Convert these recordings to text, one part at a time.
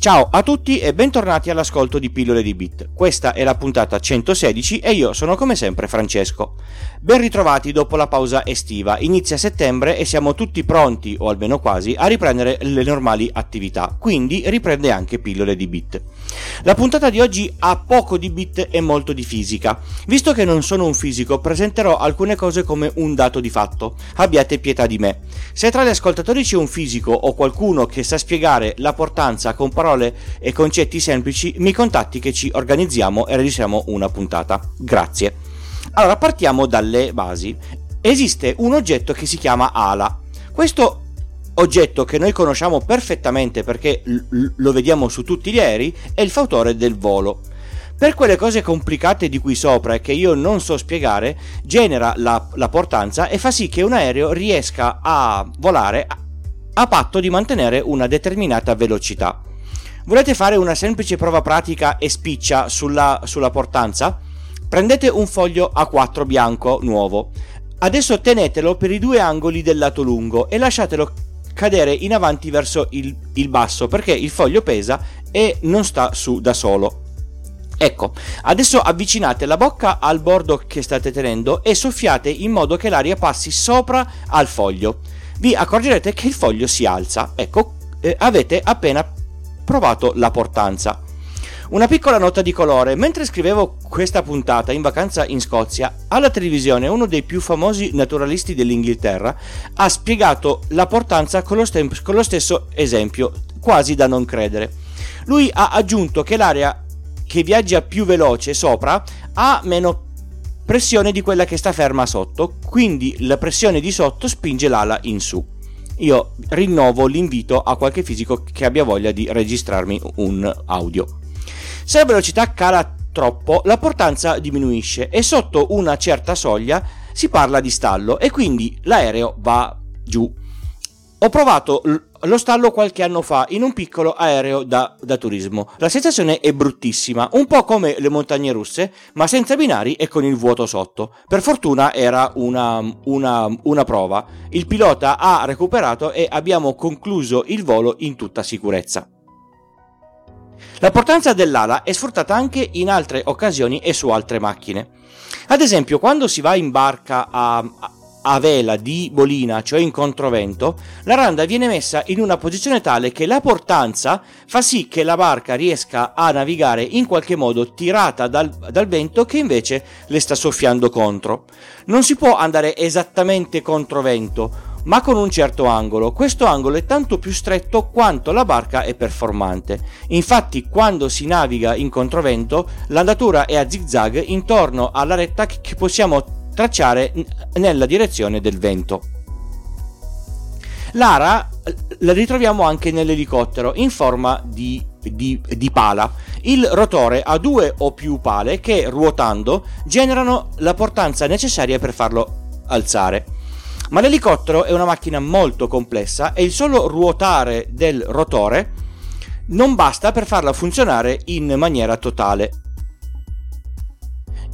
Ciao a tutti e bentornati all'ascolto di Pillole di Bit. Questa è la puntata 116 e io sono come sempre Francesco. Ben ritrovati dopo la pausa estiva. Inizia settembre e siamo tutti pronti, o almeno quasi, a riprendere le normali attività. Quindi riprende anche Pillole di Bit. La puntata di oggi ha poco di bit e molto di fisica. Visto che non sono un fisico, presenterò alcune cose come un dato di fatto. Abbiate pietà di me. Se tra gli ascoltatori c'è un fisico o qualcuno che sa spiegare la portanza con parole e concetti semplici, mi contatti che ci organizziamo e registriamo una puntata. Grazie. Allora, partiamo dalle basi. Esiste un oggetto che si chiama ala. Questo oggetto che noi conosciamo perfettamente perché l- lo vediamo su tutti gli aerei è il fautore del volo. Per quelle cose complicate di qui sopra e che io non so spiegare, genera la, la portanza e fa sì che un aereo riesca a volare a, a patto di mantenere una determinata velocità. Volete fare una semplice prova pratica e spiccia sulla, sulla portanza? Prendete un foglio A4 bianco nuovo. Adesso tenetelo per i due angoli del lato lungo e lasciatelo cadere in avanti verso il, il basso perché il foglio pesa e non sta su da solo. Ecco, adesso avvicinate la bocca al bordo che state tenendo e soffiate in modo che l'aria passi sopra al foglio. Vi accorgerete che il foglio si alza. Ecco, eh, avete appena provato la portanza. Una piccola nota di colore, mentre scrivevo questa puntata in vacanza in Scozia, alla televisione uno dei più famosi naturalisti dell'Inghilterra ha spiegato la portanza con lo, stem- con lo stesso esempio, quasi da non credere. Lui ha aggiunto che l'aria che viaggia più veloce sopra ha meno pressione di quella che sta ferma sotto, quindi la pressione di sotto spinge l'ala in su io rinnovo l'invito a qualche fisico che abbia voglia di registrarmi un audio. Se la velocità cala troppo, la portanza diminuisce e sotto una certa soglia si parla di stallo e quindi l'aereo va giù. Ho provato lo stallo qualche anno fa in un piccolo aereo da, da, turismo. La sensazione è bruttissima, un po' come le montagne russe, ma senza binari e con il vuoto sotto. Per fortuna era una, una, una prova. Il pilota ha recuperato e abbiamo concluso il volo in tutta sicurezza. La portanza dell'ala è sfruttata anche in altre occasioni e su altre macchine. Ad esempio, quando si va in barca a, a vela di bolina, cioè in controvento, la randa viene messa in una posizione tale che la portanza fa sì che la barca riesca a navigare in qualche modo tirata dal, dal vento che invece le sta soffiando contro. Non si può andare esattamente controvento, ma con un certo angolo. Questo angolo è tanto più stretto quanto la barca è performante. Infatti, quando si naviga in controvento, l'andatura è a zigzag intorno alla retta che possiamo tracciare nella direzione del vento. L'ara la ritroviamo anche nell'elicottero in forma di, di, di, pala. Il rotore ha due o più pale che ruotando generano la portanza necessaria per farlo alzare. Ma l'elicottero è una macchina molto complessa e il solo ruotare del rotore non basta per farla funzionare in maniera totale.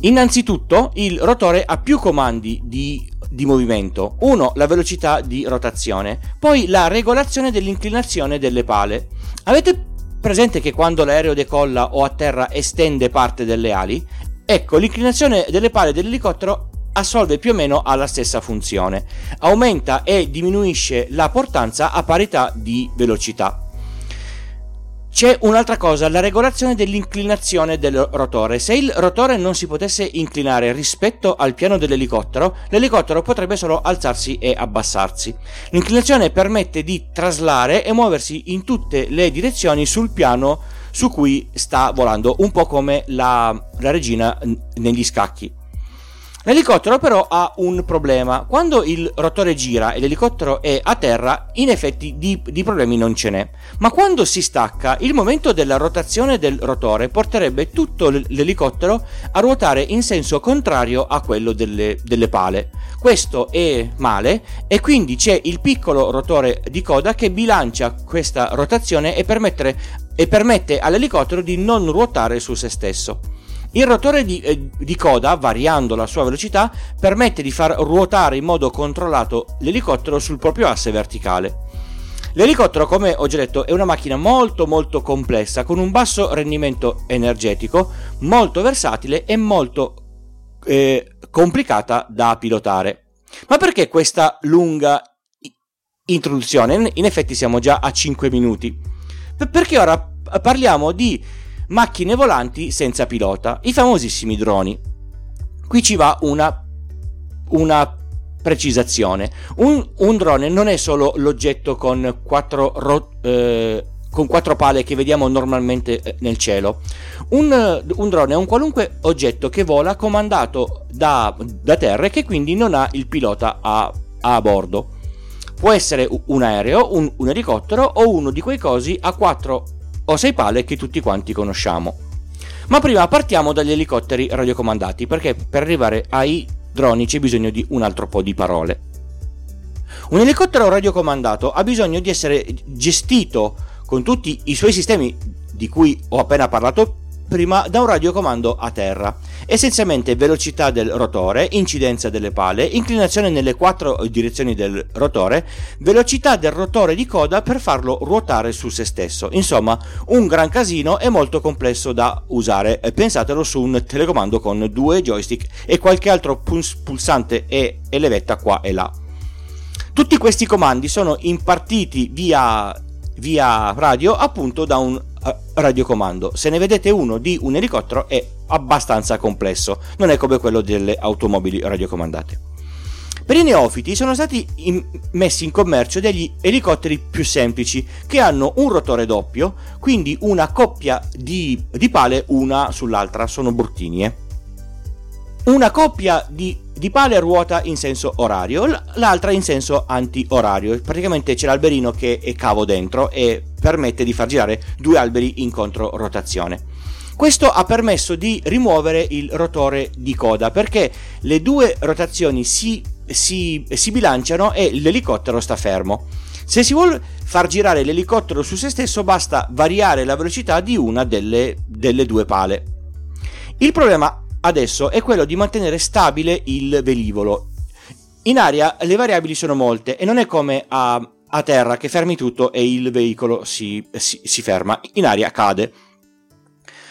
Innanzitutto il rotore ha più comandi di, di, movimento. Uno, la velocità di rotazione, poi la regolazione dell'inclinazione delle pale. Avete presente che quando l'aereo decolla o atterra estende parte delle ali? Ecco, l'inclinazione delle pale dell'elicottero assolve più o meno alla stessa funzione. Aumenta e diminuisce la portanza a parità di velocità. C'è un'altra cosa, la regolazione dell'inclinazione del rotore. Se il rotore non si potesse inclinare rispetto al piano dell'elicottero, l'elicottero potrebbe solo alzarsi e abbassarsi. L'inclinazione permette di traslare e muoversi in tutte le direzioni sul piano su cui sta volando, un po' come la, la regina negli scacchi. L'elicottero però ha un problema. Quando il rotore gira e l'elicottero è a terra, in effetti di, di, problemi non ce n'è. Ma quando si stacca, il momento della rotazione del rotore porterebbe tutto l'elicottero a ruotare in senso contrario a quello delle, delle pale. Questo è male e quindi c'è il piccolo rotore di coda che bilancia questa rotazione e, e permette all'elicottero di non ruotare su se stesso. Il rotore di, eh, di, coda, variando la sua velocità, permette di far ruotare in modo controllato l'elicottero sul proprio asse verticale. L'elicottero, come ho già detto, è una macchina molto molto complessa, con un basso rendimento energetico, molto versatile e molto eh, complicata da pilotare. Ma perché questa lunga introduzione? In effetti siamo già a 5 minuti. Perché ora parliamo di macchine volanti senza pilota, i famosissimi droni. Qui ci va una, una precisazione. Un, un, drone non è solo l'oggetto con quattro, ro, eh, con quattro pale che vediamo normalmente eh, nel cielo. Un, un, drone è un qualunque oggetto che vola comandato da, da terra e che quindi non ha il pilota a, a bordo. Può essere un aereo, un, un elicottero o uno di quei cosi a quattro o sei pale che tutti quanti conosciamo. Ma prima partiamo dagli elicotteri radiocomandati, perché per arrivare ai droni c'è bisogno di un altro po' di parole. Un elicottero radiocomandato ha bisogno di essere gestito con tutti i suoi sistemi di cui ho appena parlato prima da un radiocomando a terra. Essenzialmente velocità del rotore, incidenza delle pale, inclinazione nelle quattro direzioni del rotore, velocità del rotore di coda per farlo ruotare su se stesso. Insomma, un gran casino e molto complesso da usare. Pensatelo su un telecomando con due joystick e qualche altro pulsante e, e levetta qua e là. Tutti questi comandi sono impartiti via, via radio appunto da un radiocomando. Se ne vedete uno di un elicottero è abbastanza complesso, non è come quello delle automobili radiocomandate. Per i neofiti sono stati in- messi in commercio degli elicotteri più semplici che hanno un rotore doppio, quindi una coppia di, di pale una sull'altra, sono bruttini. Eh? Una coppia di, di, pale ruota in senso orario, l'altra in senso anti-orario. Praticamente c'è l'alberino che è cavo dentro e permette di far girare due alberi in controrotazione. Questo ha permesso di rimuovere il rotore di coda perché le due rotazioni si, si, si bilanciano e l'elicottero sta fermo. Se si vuole far girare l'elicottero su se stesso basta variare la velocità di una delle, delle due pale. Il problema adesso è quello di mantenere stabile il velivolo. In aria le variabili sono molte e non è come a a terra che fermi tutto e il veicolo si, si, si ferma, in aria cade.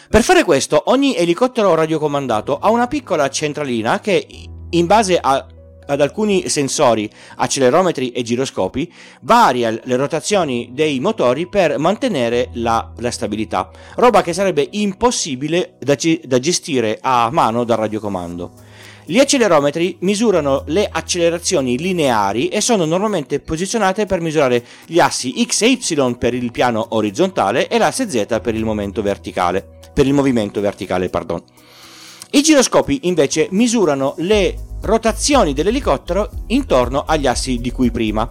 Per fare questo, ogni elicottero radiocomandato ha una piccola centralina che, in base a, ad alcuni sensori, accelerometri e giroscopi, varia le rotazioni dei motori per mantenere la, la stabilità, roba che sarebbe impossibile da, da gestire a mano dal radiocomando. Gli accelerometri misurano le accelerazioni lineari e sono normalmente posizionate per misurare gli assi x e y per il piano orizzontale e l'asse z per il verticale. Per il movimento verticale, pardon. I giroscopi invece misurano le rotazioni dell'elicottero intorno agli assi di cui prima.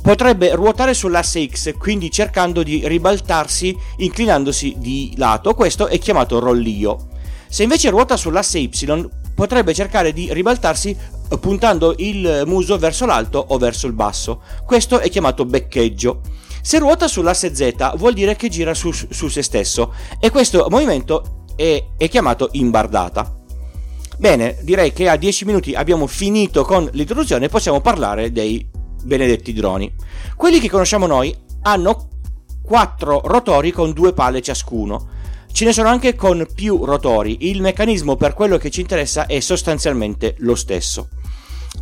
Potrebbe ruotare sull'asse X, quindi cercando di ribaltarsi inclinandosi di lato, questo è chiamato rollio. Se invece ruota sull'asse Y, potrebbe cercare di ribaltarsi eh, puntando il muso verso l'alto o verso il basso. Questo è chiamato beccheggio. Se ruota sull'asse Z vuol dire che gira su, su se stesso e questo movimento è, è chiamato imbardata. Bene, direi che a 10 minuti abbiamo finito con l'introduzione e possiamo parlare dei benedetti droni. Quelli che conosciamo noi hanno 4 rotori con due pale ciascuno. Ce ne sono anche con più rotori, il meccanismo per quello che ci interessa è sostanzialmente lo stesso.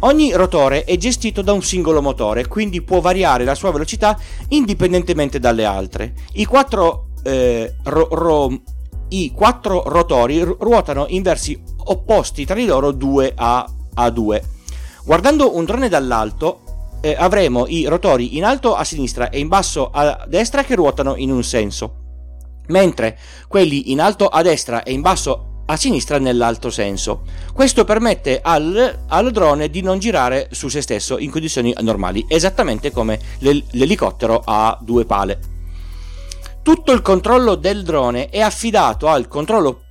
Ogni rotore è gestito da un singolo motore, quindi può variare la sua velocità indipendentemente dalle altre. I quattro, eh, ro- ro- i quattro rotori ruotano in versi opposti tra di loro 2 a, a 2. Guardando un drone dall'alto, eh, avremo i rotori in alto a sinistra e in basso a destra che ruotano in un senso mentre quelli in alto a destra e in basso a sinistra nell'altro senso. Questo permette al, al, drone di non girare su se stesso in condizioni normali, esattamente come l'elicottero a due pale. Tutto il controllo del drone è affidato al controllo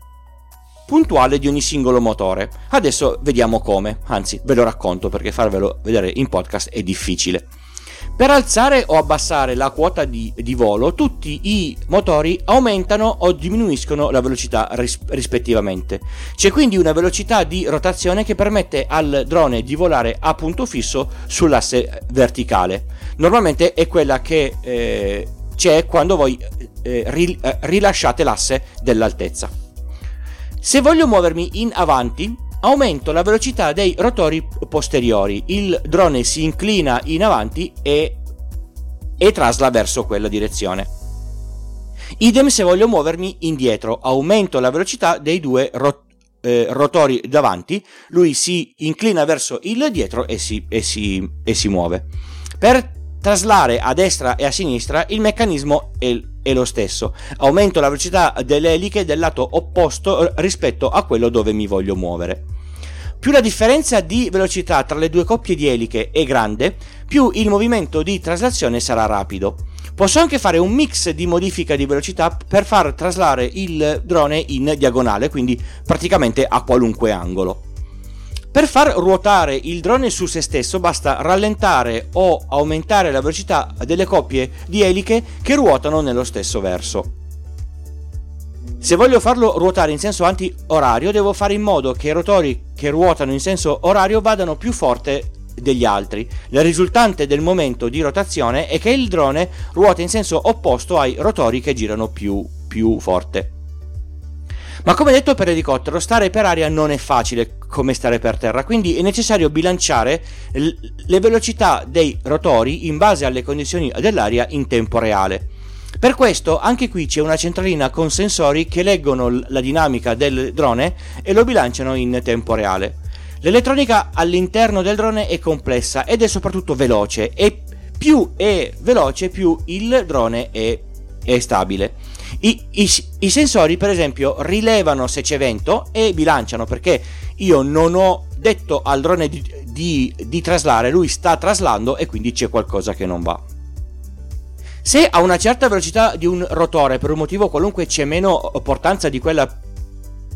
puntuale di ogni singolo motore. Adesso vediamo come, anzi ve lo racconto perché farvelo vedere in podcast è difficile. Per alzare o abbassare la quota di, di, volo, tutti i motori aumentano o diminuiscono la velocità ris- rispettivamente. C'è quindi una velocità di rotazione che permette al drone di volare a punto fisso sull'asse verticale. Normalmente è quella che eh, c'è quando voi eh, ri- eh, rilasciate l'asse dell'altezza. Se voglio muovermi in avanti, aumento la velocità dei rotori posteriori. Il drone si inclina in avanti e, e trasla verso quella direzione. Idem se voglio muovermi indietro, aumento la velocità dei due rot- eh, rotori davanti, lui si inclina verso il dietro e si, e si, e si muove. Per traslare a destra e a sinistra il meccanismo è, lo stesso. Aumento la velocità delle eliche del lato opposto rispetto a quello dove mi voglio muovere. Più la differenza di velocità tra le due coppie di eliche è grande, più il movimento di traslazione sarà rapido. Posso anche fare un mix di modifica di velocità per far traslare il drone in diagonale, quindi praticamente a qualunque angolo. Per far ruotare il drone su se stesso basta rallentare o aumentare la velocità delle coppie di eliche che ruotano nello stesso verso. Se voglio farlo ruotare in senso anti-orario, devo fare in modo che i rotori che ruotano in senso orario vadano più forte degli altri. La risultante del momento di rotazione è che il drone ruota in senso opposto ai rotori che girano più, più forte. Ma come detto per elicottero, stare per aria non è facile come stare per terra, quindi è necessario bilanciare le velocità dei rotori in base alle condizioni dell'aria in tempo reale. Per questo anche qui c'è una centralina con sensori che leggono la dinamica del drone e lo bilanciano in tempo reale. L'elettronica all'interno del drone è complessa ed è soprattutto veloce e più è veloce più il drone è, è stabile. I, i, I, sensori per esempio rilevano se c'è vento e bilanciano perché io non ho detto al drone di, di, di traslare, lui sta traslando e quindi c'è qualcosa che non va. Se a una certa velocità di un rotore per un motivo qualunque c'è meno portanza di quella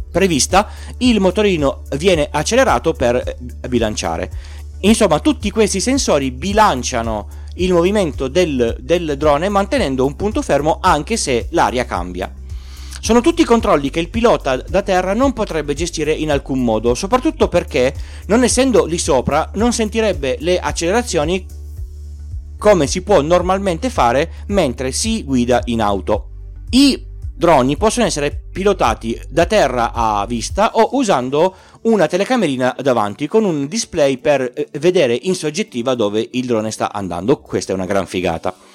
prevista, il motorino viene accelerato per eh, bilanciare. Insomma, tutti questi sensori bilanciano il movimento del, del drone mantenendo un punto fermo anche se l'aria cambia. Sono tutti controlli che il pilota da terra non potrebbe gestire in alcun modo, soprattutto perché, non essendo lì sopra, non sentirebbe le accelerazioni come si può normalmente fare mentre si guida in auto. I droni possono essere pilotati da terra a vista o usando una telecamerina davanti con un display per eh, vedere in soggettiva dove il drone sta andando. Questa è una gran figata.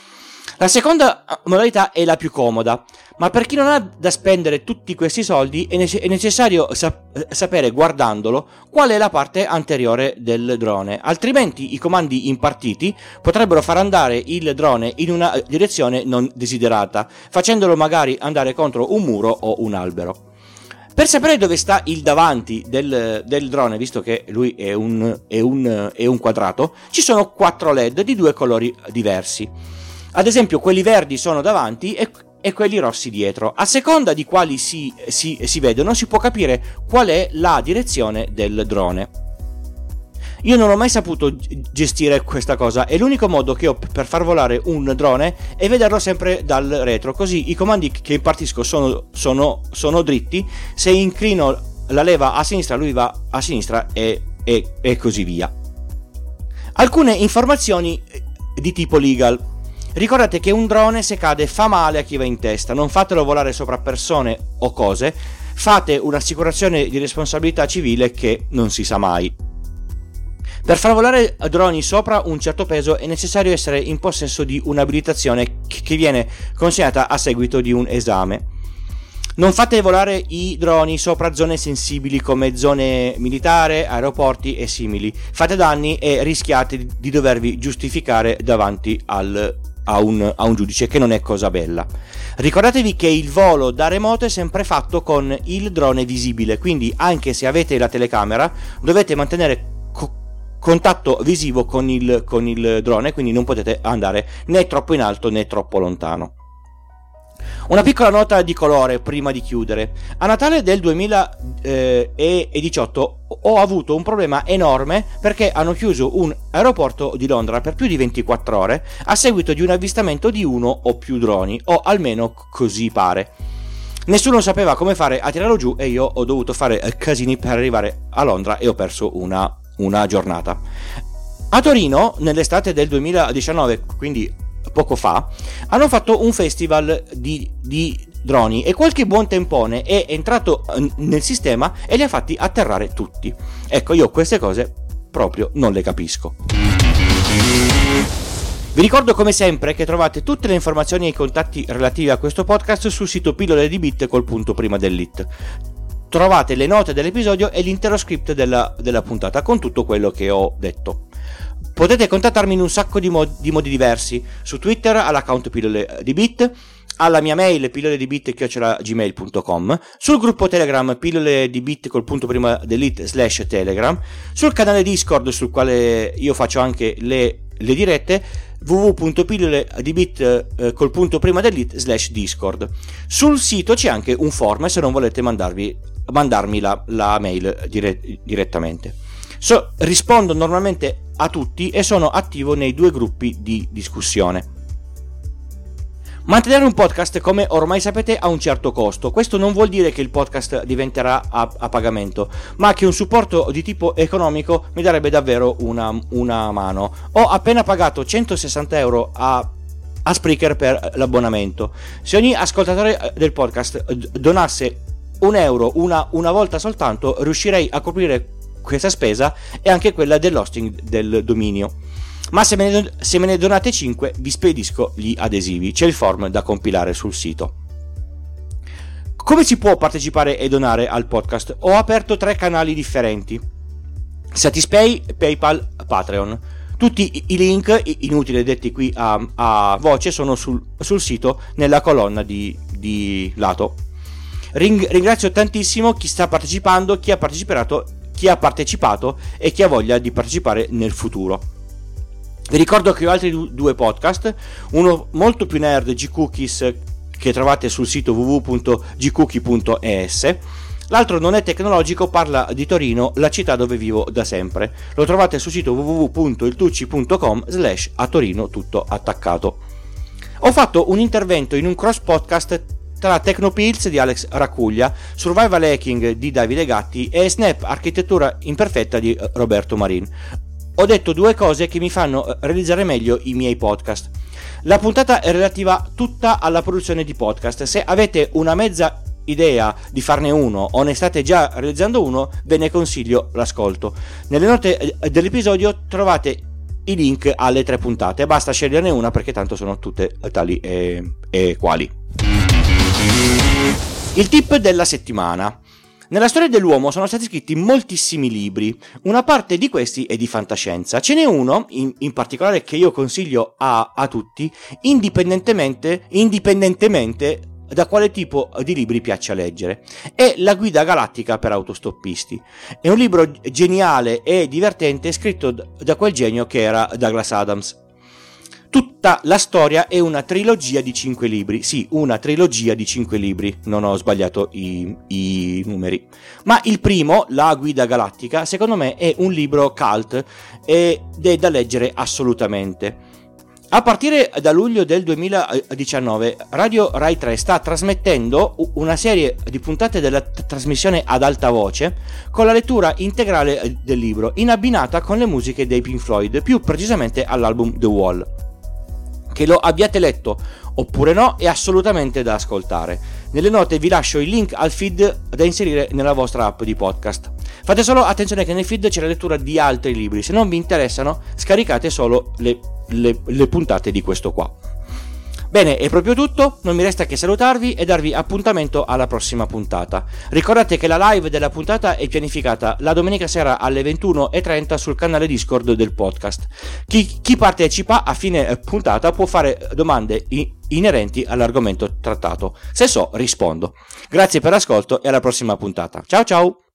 La seconda eh, modalità è la più comoda, ma per chi non ha da spendere tutti questi soldi è, nece- è necessario sap- sapere guardandolo qual è la parte anteriore del drone, altrimenti i comandi impartiti potrebbero far andare il drone in una direzione non desiderata, facendolo magari andare contro un muro o un albero. Per sapere dove sta il davanti del, del drone, visto che lui è un, è, un, è un quadrato, ci sono quattro LED di due colori diversi. Ad esempio, quelli verdi sono davanti e, e quelli rossi dietro. A seconda di quali si, si, si vedono, si può capire qual è la direzione del drone. Io non ho mai saputo gestire questa cosa e l'unico modo che ho per far volare un drone è vederlo sempre dal retro, così i comandi che impartisco sono, sono, sono dritti, se inclino la leva a sinistra lui va a sinistra e, e, e così via. Alcune informazioni di tipo legal. Ricordate che un drone se cade fa male a chi va in testa, non fatelo volare sopra persone o cose, fate un'assicurazione di responsabilità civile che non si sa mai. Per far volare droni sopra un certo peso è necessario essere in possesso di un'abilitazione che viene consegnata a seguito di un esame. Non fate volare i droni sopra zone sensibili come zone militari, aeroporti e simili. Fate danni e rischiate di dovervi giustificare davanti al a un, a un, giudice, che non è cosa bella. Ricordatevi che il volo da remoto è sempre fatto con il drone visibile, quindi anche se avete la telecamera dovete mantenere co- contatto visivo con il, con il drone, quindi non potete andare né troppo in alto né troppo lontano. Una piccola nota di colore prima di chiudere. A Natale del 2018 ho avuto un problema enorme perché hanno chiuso un aeroporto di Londra per più di 24 ore a seguito di un avvistamento di uno o più droni, o almeno così pare. Nessuno sapeva come fare a tirarlo giù e io ho dovuto fare casini per arrivare a Londra e ho perso una, una giornata. A Torino, nell'estate del 2019, quindi poco fa, hanno fatto un festival di, di droni e qualche buon tempone è entrato eh, nel sistema e li ha fatti atterrare tutti. Ecco, io queste cose proprio non le capisco. Vi ricordo come sempre che trovate tutte le informazioni e i contatti relativi a questo podcast sul sito pillole di bit col punto prima dell'it. Trovate le note dell'episodio e l'intero script della, della puntata con tutto quello che ho detto. Potete contattarmi in un sacco di, mod- di modi diversi, su Twitter all'account pillole di bit, alla mia mail pillole di bit gmail.com, sul gruppo Telegram pillole di bit col punto prima delete slash Telegram, sul canale Discord sul quale io faccio anche le, le dirette www.pilloledibit eh, col punto prima delete slash Discord. Sul sito c'è anche un form se non volete mandarvi, mandarmi la, la mail dire- direttamente. So, rispondo normalmente a tutti e sono attivo nei due gruppi di discussione. Mantenere un podcast, come ormai sapete, ha un certo costo. Questo non vuol dire che il podcast diventerà a, a pagamento, ma che un supporto di tipo economico mi darebbe davvero una, una mano. Ho appena pagato 160 euro a, a Spreaker per l'abbonamento. Se ogni ascoltatore del podcast donasse un euro una, una volta soltanto, riuscirei a coprire questa spesa e anche quella dell'hosting del dominio. Ma se me, ne, se me ne donate 5 vi spedisco gli adesivi, c'è il form da compilare sul sito. Come si può partecipare e donare al podcast? Ho aperto tre canali differenti. Satispay, PayPal, Patreon. Tutti i link, inutili detti qui a, a voce, sono sul, sul, sito nella colonna di, di lato. Ring, ringrazio tantissimo chi sta partecipando, chi ha partecipato chi ha partecipato e chi ha voglia di partecipare nel futuro. Vi ricordo che ho altri due podcast, uno molto più nerd, G-Cookies, che trovate sul sito www.gcookie.es. L'altro non è tecnologico, parla di Torino, la città dove vivo da sempre. Lo trovate sul sito www.iltucci.com slash a Torino tutto attaccato. Ho fatto un intervento in un cross podcast tra Tecnopills di Alex Racuglia, Survival Hacking di Davide Gatti e Snap Architettura Imperfetta di eh, Roberto Marin. Ho detto due cose che mi fanno eh, realizzare meglio i miei podcast. La puntata è relativa tutta alla produzione di podcast. Se avete una mezza idea di farne uno o ne state già realizzando uno, ve ne consiglio l'ascolto. Nelle note eh, dell'episodio trovate i link alle tre puntate, basta sceglierne una perché tanto sono tutte tali e, e quali. Il tip della settimana. Nella storia dell'uomo sono stati scritti moltissimi libri, una parte di questi è di fantascienza. Ce n'è uno, in, in particolare, che io consiglio a, a tutti, indipendentemente, indipendentemente da quale tipo di libri piaccia leggere. È La guida galattica per autostoppisti. È un libro geniale e divertente scritto da quel genio che era Douglas Adams. Tutta la storia è una trilogia di cinque libri. Sì, una trilogia di cinque libri. Non ho sbagliato i, i numeri. Ma il primo, La Guida Galattica, secondo me è un libro cult ed è da leggere assolutamente. A partire da luglio del 2019, Radio Rai 3 sta trasmettendo una serie di puntate della t- trasmissione ad alta voce con la lettura integrale del libro, in abbinata con le musiche dei Pink Floyd, più precisamente all'album The Wall. Che lo abbiate letto oppure no è assolutamente da ascoltare. Nelle note vi lascio il link al feed da inserire nella vostra app di podcast. Fate solo attenzione che nel feed c'è la lettura di altri libri, se non vi interessano scaricate solo le, le, le puntate di questo qua. Bene, è proprio tutto, non mi resta che salutarvi e darvi appuntamento alla prossima puntata. Ricordate che la live della puntata è pianificata la domenica sera alle 21.30 sul canale Discord del podcast. Chi, chi partecipa a fine puntata può fare domande inerenti all'argomento trattato. Se so, rispondo. Grazie per l'ascolto e alla prossima puntata. Ciao ciao!